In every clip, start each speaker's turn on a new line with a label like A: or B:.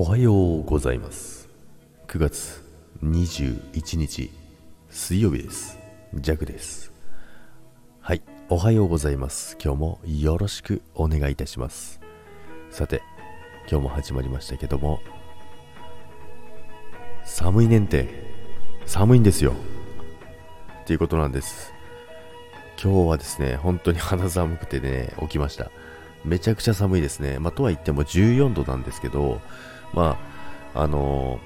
A: おはようございます。9月21日水曜日です。ジャクです。はいおはようございます。今日もよろしくお願いいたします。さて今日も始まりましたけども寒いねんて寒いんですよ。っていうことなんです。今日はですね本当に肌寒くてね起きました。めちゃくちゃ寒いですね。まあ、とは言っても14度なんですけど、まあ、あの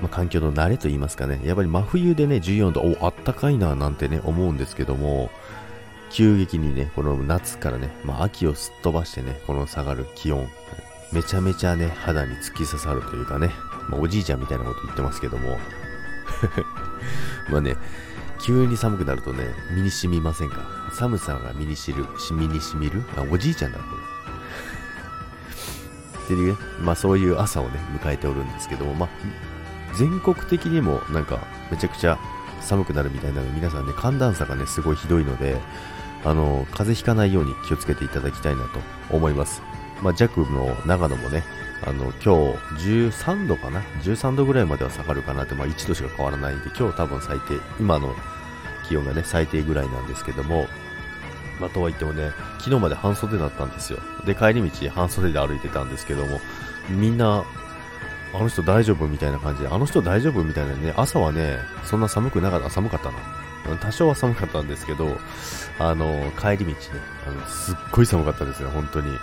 A: ー、まあ、環境の慣れと言いますかね、やっぱり真冬でね、14度、お、あったかいななんてね、思うんですけども、急激にね、この夏からね、まあ、秋をすっ飛ばしてね、この下がる気温、めちゃめちゃね、肌に突き刺さるというかね、まあ、おじいちゃんみたいなこと言ってますけども、まあね、急に寒くなるとね、身に染みませんか？寒さが身にしる、身に染みる？あ、おじいちゃんだ、これ。っていうね、まあそういう朝をね、迎えておるんですけども、まあ、全国的にもなんかめちゃくちゃ寒くなるみたいなので、皆さんね、寒暖差がね、すごいひどいので、あの、風邪ひかないように気をつけていただきたいなと思います。まあ、弱の長野もね、あの、今日13度かな ?13 度ぐらいまでは下がるかなって、まあ1度しか変わらないんで、今日多分最低、今の気温がね、最低ぐらいなんですけども、まあ、とは言ってもね、昨日まで半袖だったんですよ。で、帰り道半袖で歩いてたんですけども、みんな、あの人大丈夫みたいな感じで、あの人大丈夫みたいなね、朝はね、そんな寒くなかった、寒かったな。多少は寒かったんですけど、あの、帰り道ね、あの、すっごい寒かったですよ、本当に。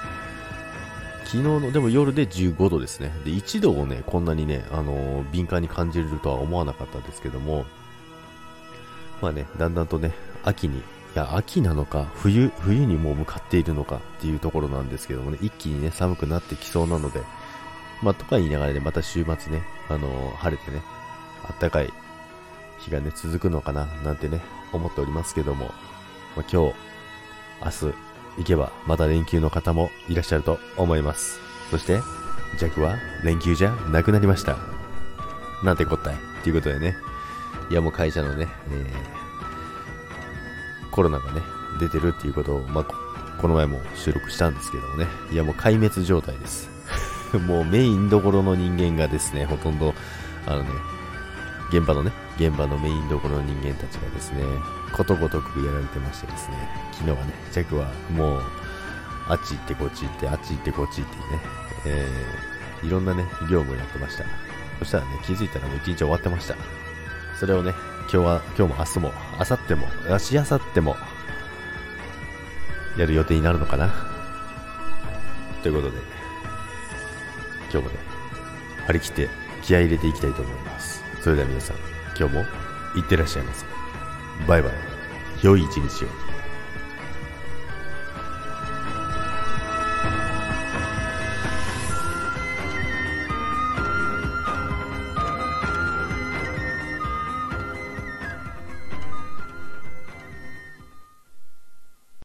A: 昨日の、でも夜で15度ですね。で、1度をね、こんなにね、あの、敏感に感じるとは思わなかったんですけども、まあね、だんだんとね、秋にいや、秋なのか、冬、冬にもう向かっているのかっていうところなんですけどもね、一気にね、寒くなってきそうなので、まあ、とか言いながらね、また週末ね、あのー、晴れてね、あったかい日がね、続くのかな、なんてね、思っておりますけども、まあ、今日、明日、行けば、また連休の方もいらっしゃると思います。そして、弱は連休じゃなくなりました。なんてこったい。ということでね、いやもう会社のね、えーコロナがね、出てるっていうことを、まあ、この前も収録したんですけどもね、いやもう壊滅状態です。もうメインどころの人間がですね、ほとんど、あのね、現場のね、現場のメインどころの人間たちがですね、ことごとくやられてましてですね、昨日はね、ジャックはもう、あっち行ってこっち行って、あっち行ってこっち行ってね、えー、いろんなね、業務をやってました。そしたらね、気づいたらもう一日終わってました。それをね、日は、今日も明日も、明後日も、明日明後日も、やる予定になるのかな？ということで、今日もね、張り切って気合い入れていきたいと思います。それでは皆さん、今日もいってらっしゃいませ。バイバイ。良い一日を。